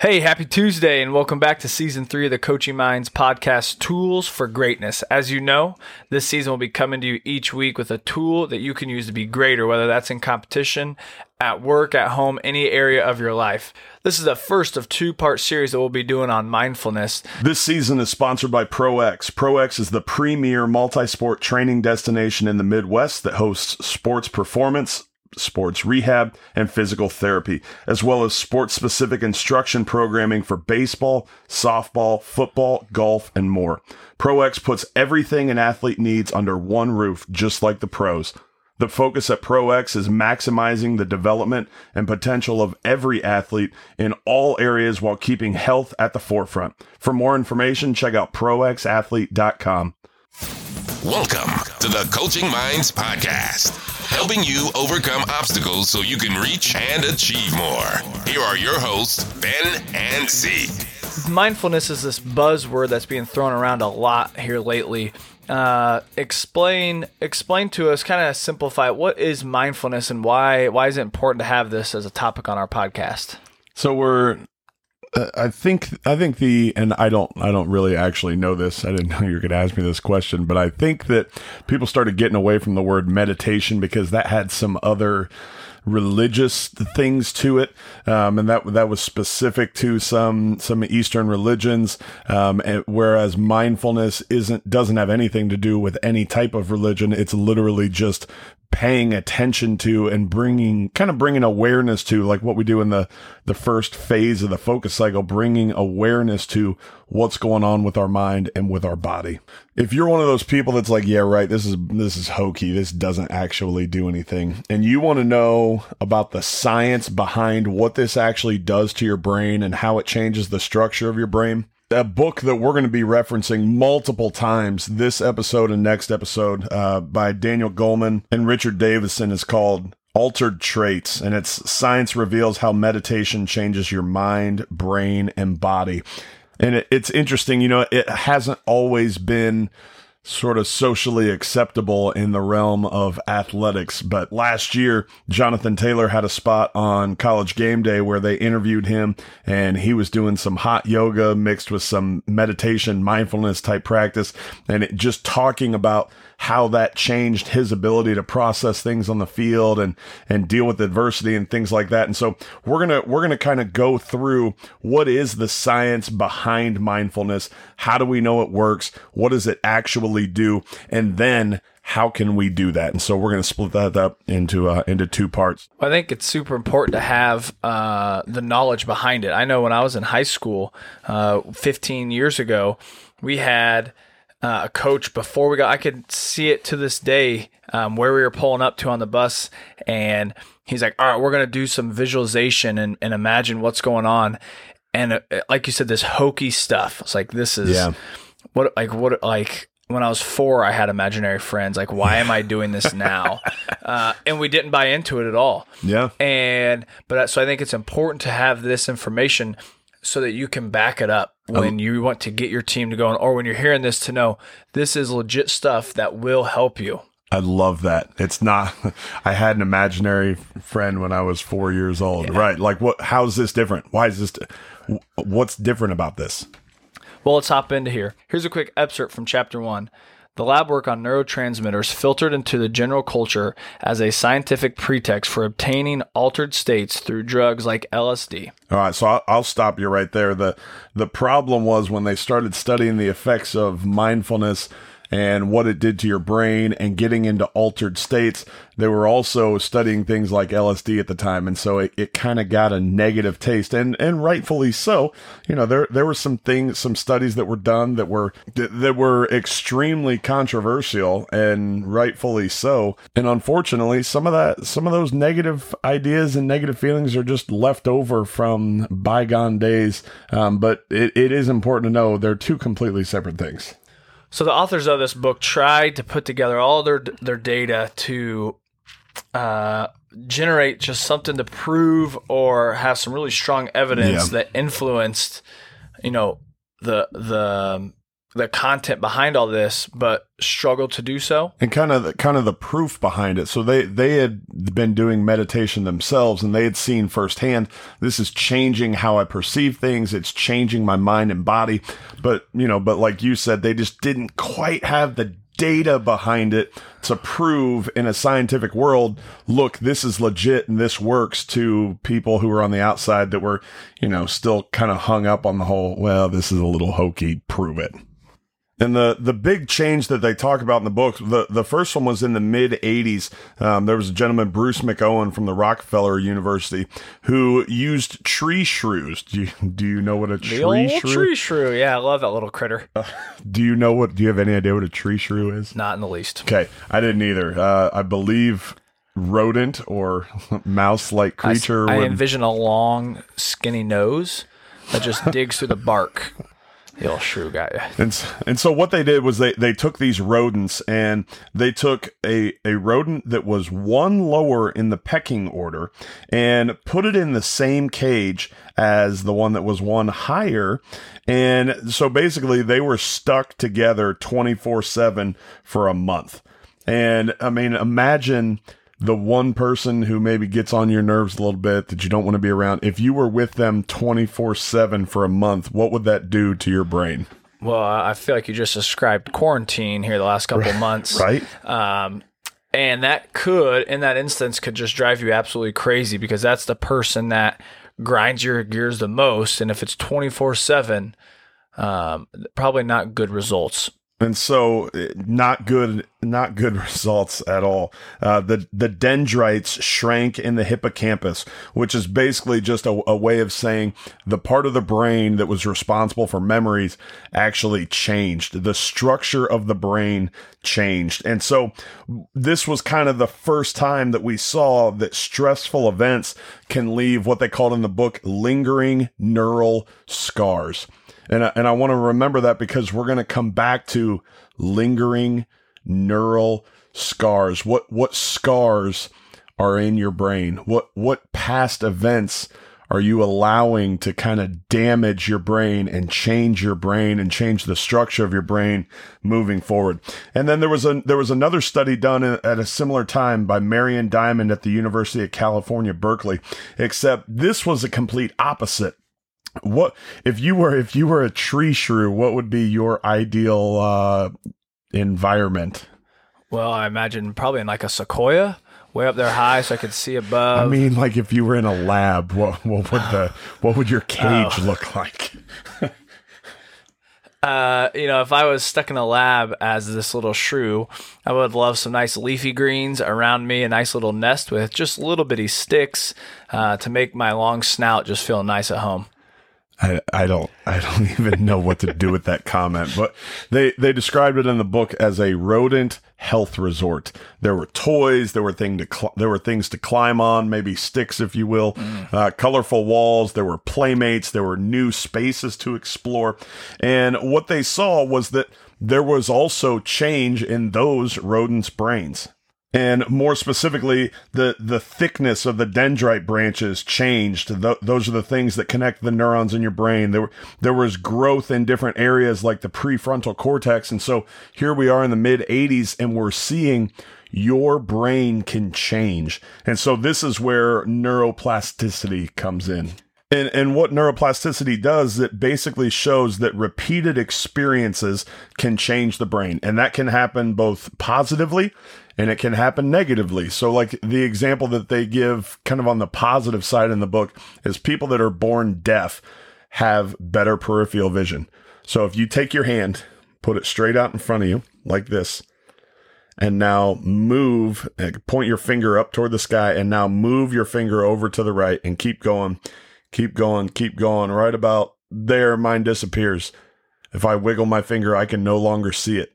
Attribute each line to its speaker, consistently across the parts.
Speaker 1: Hey, happy Tuesday, and welcome back to season three of the Coaching Minds podcast, Tools for Greatness. As you know, this season will be coming to you each week with a tool that you can use to be greater, whether that's in competition, at work, at home, any area of your life. This is the first of two part series that we'll be doing on mindfulness.
Speaker 2: This season is sponsored by ProX. ProX is the premier multi sport training destination in the Midwest that hosts sports performance sports rehab, and physical therapy, as well as sports specific instruction programming for baseball, softball, football, golf, and more. ProX puts everything an athlete needs under one roof, just like the pros. The focus at ProX is maximizing the development and potential of every athlete in all areas while keeping health at the forefront. For more information, check out proxathlete.com.
Speaker 3: Welcome to the Coaching Minds Podcast helping you overcome obstacles so you can reach and achieve more. Here are your hosts, Ben and C.
Speaker 1: Mindfulness is this buzzword that's being thrown around a lot here lately. Uh, explain explain to us, kind of simplify what is mindfulness and why why is it important to have this as a topic on our podcast?
Speaker 2: So we're uh, I think I think the and I don't I don't really actually know this. I didn't know you were going to ask me this question, but I think that people started getting away from the word meditation because that had some other religious things to it, um, and that that was specific to some some Eastern religions. Um, and, whereas mindfulness isn't doesn't have anything to do with any type of religion. It's literally just paying attention to and bringing kind of bringing awareness to like what we do in the the first phase of the focus cycle bringing awareness to what's going on with our mind and with our body if you're one of those people that's like yeah right this is this is hokey this doesn't actually do anything and you want to know about the science behind what this actually does to your brain and how it changes the structure of your brain a book that we're going to be referencing multiple times this episode and next episode uh, by Daniel Goleman and Richard Davidson is called Altered Traits, and it's science reveals how meditation changes your mind, brain, and body. And it, it's interesting, you know, it hasn't always been sort of socially acceptable in the realm of athletics. But last year, Jonathan Taylor had a spot on college game day where they interviewed him and he was doing some hot yoga mixed with some meditation, mindfulness type practice and it, just talking about how that changed his ability to process things on the field and and deal with adversity and things like that. And so we're to we're to kind of go through what is the science behind mindfulness? How do we know it works? What does it actually do? And then how can we do that? And so we're going to split that up into uh, into two parts.
Speaker 1: I think it's super important to have uh, the knowledge behind it. I know when I was in high school, uh, 15 years ago, we had uh, a coach before we got. I could see it to this day um, where we were pulling up to on the bus, and he's like, "All right, we're gonna do some visualization and, and imagine what's going on." And uh, like you said, this hokey stuff. It's like this is yeah. what like what like when I was four, I had imaginary friends. Like, why am I doing this now? uh, and we didn't buy into it at all.
Speaker 2: Yeah.
Speaker 1: And but uh, so I think it's important to have this information so that you can back it up when um, you want to get your team to go on, or when you're hearing this to know this is legit stuff that will help you.
Speaker 2: I love that. It's not. I had an imaginary friend when I was four years old. Yeah. Right? Like, what? How's this different? Why is this? What's different about this?
Speaker 1: Well, let's hop into here. Here's a quick excerpt from chapter one. The lab work on neurotransmitters filtered into the general culture as a scientific pretext for obtaining altered states through drugs like LSD.
Speaker 2: All right, so I'll, stop you right there. the The problem was when they started studying the effects of mindfulness and what it did to your brain and getting into altered states. They were also studying things like LSD at the time. And so it, it kind of got a negative taste and, and rightfully so. You know, there, there were some things, some studies that were done that were, that were extremely controversial and rightfully so. And unfortunately, some of that, some of those negative ideas and negative feelings are just left over from bygone days. Um, but it, it is important to know they're two completely separate things.
Speaker 1: So the authors of this book tried to put together all their their data to uh, generate just something to prove or have some really strong evidence yeah. that influenced, you know, the the the content behind all this, but struggle to do so.
Speaker 2: and kind of the, kind of the proof behind it. So they they had been doing meditation themselves, and they had seen firsthand this is changing how I perceive things. It's changing my mind and body. But you know, but like you said, they just didn't quite have the data behind it to prove in a scientific world look this is legit and this works to people who are on the outside that were you know still kind of hung up on the whole well this is a little hokey prove it and the, the big change that they talk about in the book, the, the first one was in the mid 80s. Um, there was a gentleman, Bruce McEwen from the Rockefeller University, who used tree shrews. Do you, do you know what a tree The
Speaker 1: old
Speaker 2: shrew?
Speaker 1: tree shrew. Yeah, I love that little critter.
Speaker 2: Do you know what? Do you have any idea what a tree shrew is?
Speaker 1: Not in the least.
Speaker 2: Okay, I didn't either. Uh, I believe rodent or mouse-like
Speaker 1: I
Speaker 2: creature.
Speaker 1: I,
Speaker 2: would-
Speaker 1: envision a long, skinny nose that just digs through the bark. The old shrew guy.
Speaker 2: And, s- and so what they did was they, they took these rodents and they took a, a rodent that was one lower in the pecking order and put it in the same cage as the one that was one higher. And so basically they were stuck together 24 seven for a month. And I mean, imagine the one person who maybe gets on your nerves a little bit that you don't want to be around. If you were with them 24 7 for a month, what would that do to your brain?
Speaker 1: Well, I feel like you just described quarantine here the last couple of months.
Speaker 2: Right?
Speaker 1: Um, and that could, in that instance, could just drive you absolutely crazy because that's the person that grinds your gears the most. And if it's 24 7, um, probably not good results.
Speaker 2: And so, eh, not good, not good results at all. Uh, the the dendrites shrank in the hippocampus, which is basically just a, a way of saying the part of the brain that was responsible for memories actually changed. The structure of the brain changed, and so this was kind of the first time that we saw that stressful events can leave what they called in the book lingering neural scars. And I, and I want to remember that because we're going to come back to lingering neural scars. What what scars are in your brain? What what past events are you allowing to kind of damage your brain and change your brain and change the structure of your brain moving forward? And then there was a there was another study done at a similar time by Marion Diamond at the University of California, Berkeley, except this was a complete opposite what if you were if you were a tree shrew what would be your ideal uh environment
Speaker 1: Well, I imagine probably in like a sequoia, way up there high so I could see above.
Speaker 2: i mean like if you were in a lab what what would the what would your cage
Speaker 1: Oh.
Speaker 2: look like
Speaker 1: Uh, you know, if I was stuck in a lab as this little shrew, I would love some nice leafy greens around me, a nice little nest with just little bitty sticks uh, to make my long snout just feel nice at home.
Speaker 2: I, I don't I don't even know what to do with that comment, but they they described it in the book as a rodent health resort. There were toys, there were thing to cl- there were things to climb on, maybe sticks, if you will, uh, colorful walls. There were playmates, there were new spaces to explore, and what they saw was that there was also change in those rodents' brains. And more specifically, the, the thickness of the dendrite branches changed. Th- those are the things that connect the neurons in your brain. There, were, there was growth in different areas like the prefrontal cortex. And so here we are in the mid 80s and we're seeing your brain can change. And so this is where neuroplasticity comes in. And, and what neuroplasticity does, it basically shows that repeated experiences can change the brain. And that can happen both positively and it can happen negatively. So, like the example that they give kind of on the positive side in the book is people that are born deaf have better peripheral vision. So, if you take your hand, put it straight out in front of you like this, and now move, point your finger up toward the sky, and now move your finger over to the right and keep going, keep going, keep going. Right about there, mine disappears. If I wiggle my finger, I can no longer see it.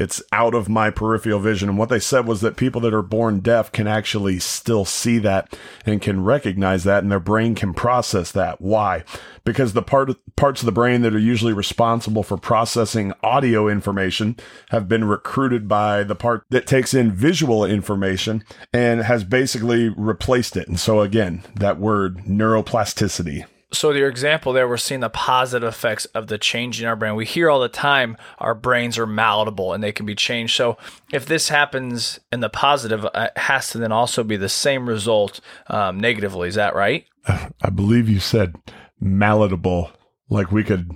Speaker 2: It's out of my peripheral vision. And what they said was that people that are born deaf can actually still see that and can recognize that, and their brain can process that. Why? Because the part parts of the brain that are usually responsible for processing audio information have been recruited by the part that takes in visual information and has basically replaced it. And so again, that word neuroplasticity.
Speaker 1: So your example there, we're seeing the positive effects of the change in our brain. We hear all the time our brains are malleable and they can be changed. So if this happens in the positive, uh, it has to then also be the same result um, negatively. Is that right?
Speaker 2: I believe you said malleable, like we could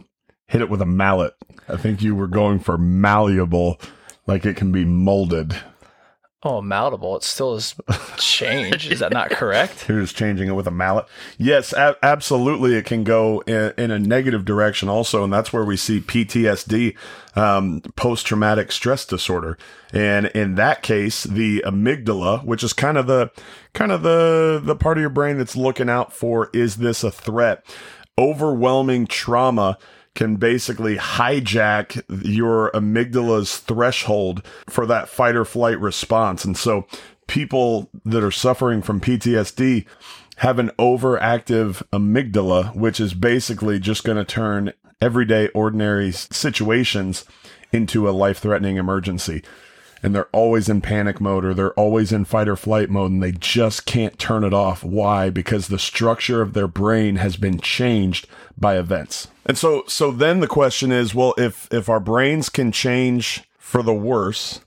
Speaker 2: hit it with a mallet. I think you were going for malleable, like it can be molded.
Speaker 1: Oh, malleable. It still is change. is that not correct?
Speaker 2: You're just changing it with a mallet. Yes, a- absolutely. It can go in, in, a negative direction also. And that's where we see PTSD, um, post traumatic stress disorder. And in that case, the amygdala, which is kind of the, kind of the, the part of your brain that's looking out for, is this a threat? Overwhelming trauma can basically hijack your amygdala's threshold for that fight or flight response. And so people that are suffering from PTSD have an overactive amygdala, which is basically just going to turn everyday ordinary situations into a life threatening emergency and they're always in panic mode or they're always in fight or flight mode and they just can't turn it off. Why? Because the structure of their brain has been changed by events. And so so then the question is, well, if if our brains can change for the worse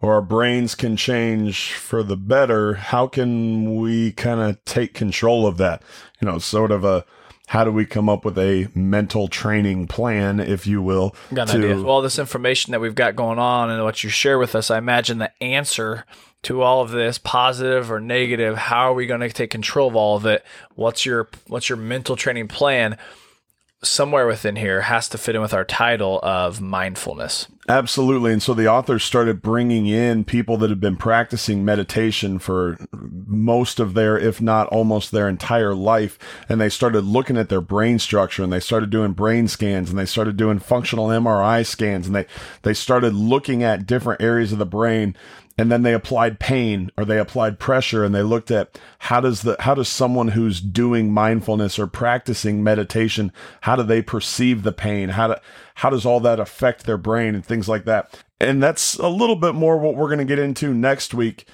Speaker 2: or our brains can change for the better, how can we kind of take control of that? You know, sort of a how do we come up with a mental training plan, if you will?
Speaker 1: Got an to, idea. Well, all this information that we've got going on and what you share with us, I imagine the answer to all of this, positive or negative, how are we going to take control of all of it? What's your what's your mental training plan? Somewhere within here has to fit in with our title of mindfulness.
Speaker 2: Absolutely. And so the authors started bringing in people that have been practicing meditation for most of their, if not almost their entire life. And they started looking at their brain structure and they started doing brain scans and they started doing functional MRI scans and they, they started looking at different areas of the brain and then they applied pain or they applied pressure and they looked at how does the how does someone who's doing mindfulness or practicing meditation how do they perceive the pain? How do, how does all that affect their brain and things like that? And that's a little bit more what we're going to get into next week.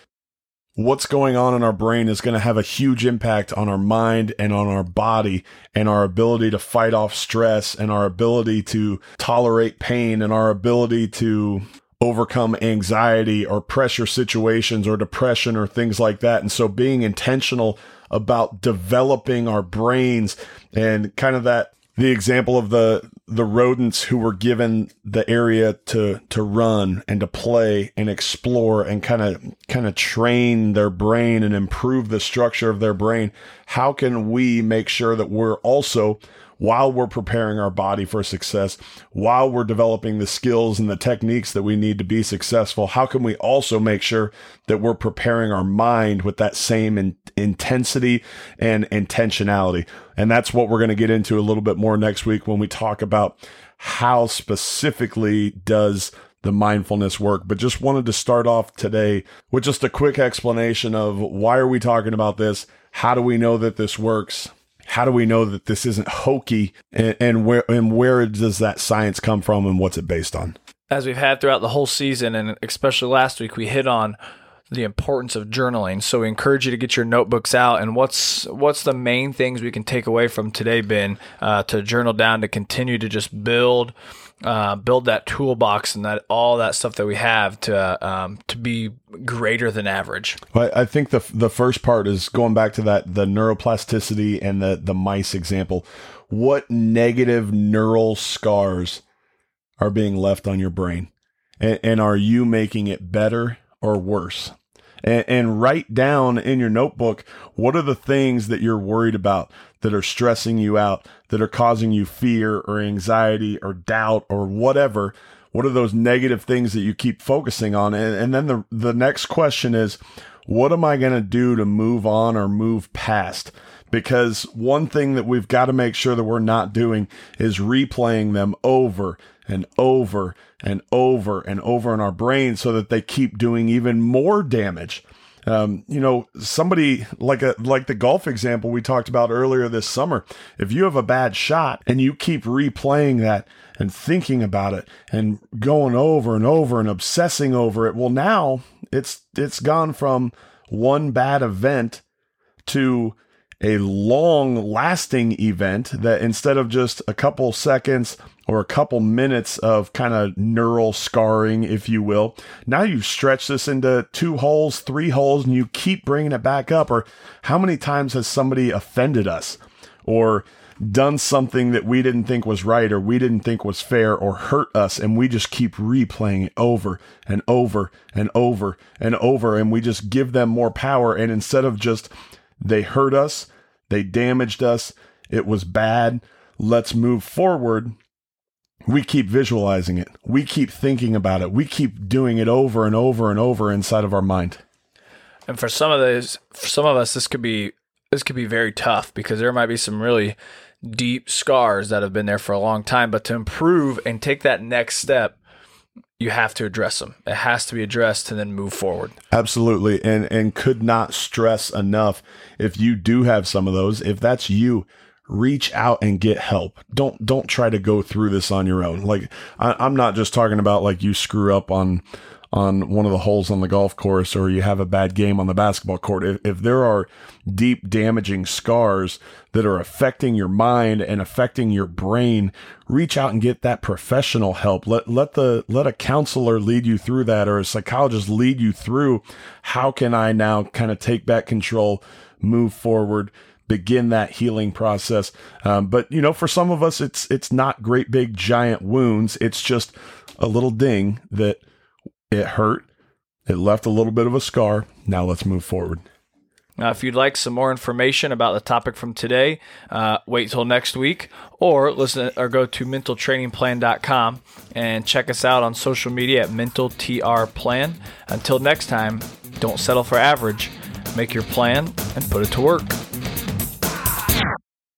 Speaker 2: What's going on in our brain is going to have a huge impact on our mind and on our body and our ability to fight off stress and our ability to tolerate pain and our ability to overcome anxiety or pressure situations or depression or things like that. And so being intentional about developing our brains and kind of that the example of the the rodents who were given the area to to run and to play and explore and kind of kind of train their brain and improve the structure of their brain how can we make sure that we're also while we're preparing our body for success, while we're developing the skills and the techniques that we need to be successful, how can we also make sure that we're preparing our mind with that same in- intensity and intentionality? And that's what we're going to get into a little bit more next week when we talk about how specifically does the mindfulness work, but just wanted to start off today with just a quick explanation of why are we talking about this? How do we know that this works? How do we know that this isn't hokey and, and where and where does that science come from and what's it based on?
Speaker 1: As we've had throughout the whole season and especially last week, we hit on the importance of journaling. So we encourage you to get your notebooks out. And what's what's the main things we can take away from today, Ben, uh, to journal down to continue to just build uh, build that toolbox and that all that stuff that we have to um, to be greater than average.
Speaker 2: I think the the first part is going back to that the neuroplasticity and the the mice example. What negative neural scars are being left on your brain, and, and are you making it better or worse? and, and write down in your notebook what are the things that you're worried about that are stressing you out, that are causing you fear or anxiety or doubt or whatever. What are those negative things that you keep focusing on? And, and then the, the next question is, what am I going to do to move on or move past? Because one thing that we've got to make sure that we're not doing is replaying them over and over and over and over in our brain so that they keep doing even more damage. Um, you know, somebody like a like the golf example we talked about earlier this summer. If you have a bad shot and you keep replaying that and thinking about it and going over and over and obsessing over it, well, now it's it's gone from one bad event to a long lasting event that instead of just a couple seconds or a couple minutes of kind of neural scarring, if you will, now you've stretched this into two holes, three holes, and you keep bringing it back up. Or how many times has somebody offended us or done something that we didn't think was right or we didn't think was fair or hurt us and we just keep replaying it over and over and over and over and we just give them more power and instead of just they hurt us, they damaged us, it was bad, let's move forward. We keep visualizing it. We keep thinking about it. We keep doing it over and over and over inside of our mind.
Speaker 1: And for some of those, for some of us, this could be this could be very tough because there might be some really deep scars that have been there for a long time. But to improve and take that next step, you have to address them. It has to be addressed and then move forward.
Speaker 2: Absolutely. And and could not stress enough if you do have some of those, if that's you, reach out and get help. Don't don't try to go through this on your own. Like I, I'm not just talking about like you screw up on on one of the holes on the golf course or you have a bad game on the basketball court. If, if there are deep damaging scars that are affecting your mind and affecting your brain, reach out and get that professional help. Let let the let a counselor lead you through that or a psychologist lead you through how can I now kind of take back control, move forward, begin that healing process. Um, but you know, for some of us, it's it's not great big giant wounds. It's just a little ding that it hurt. It left a little bit of a scar. Now let's move forward.
Speaker 1: Now, if you'd like some more information about the topic from today, uh, wait till next week or listen or go to mentaltrainingplan.com and check us out on social media at mentaltrplan. Until next time, don't settle for average. Make your plan and put it to work.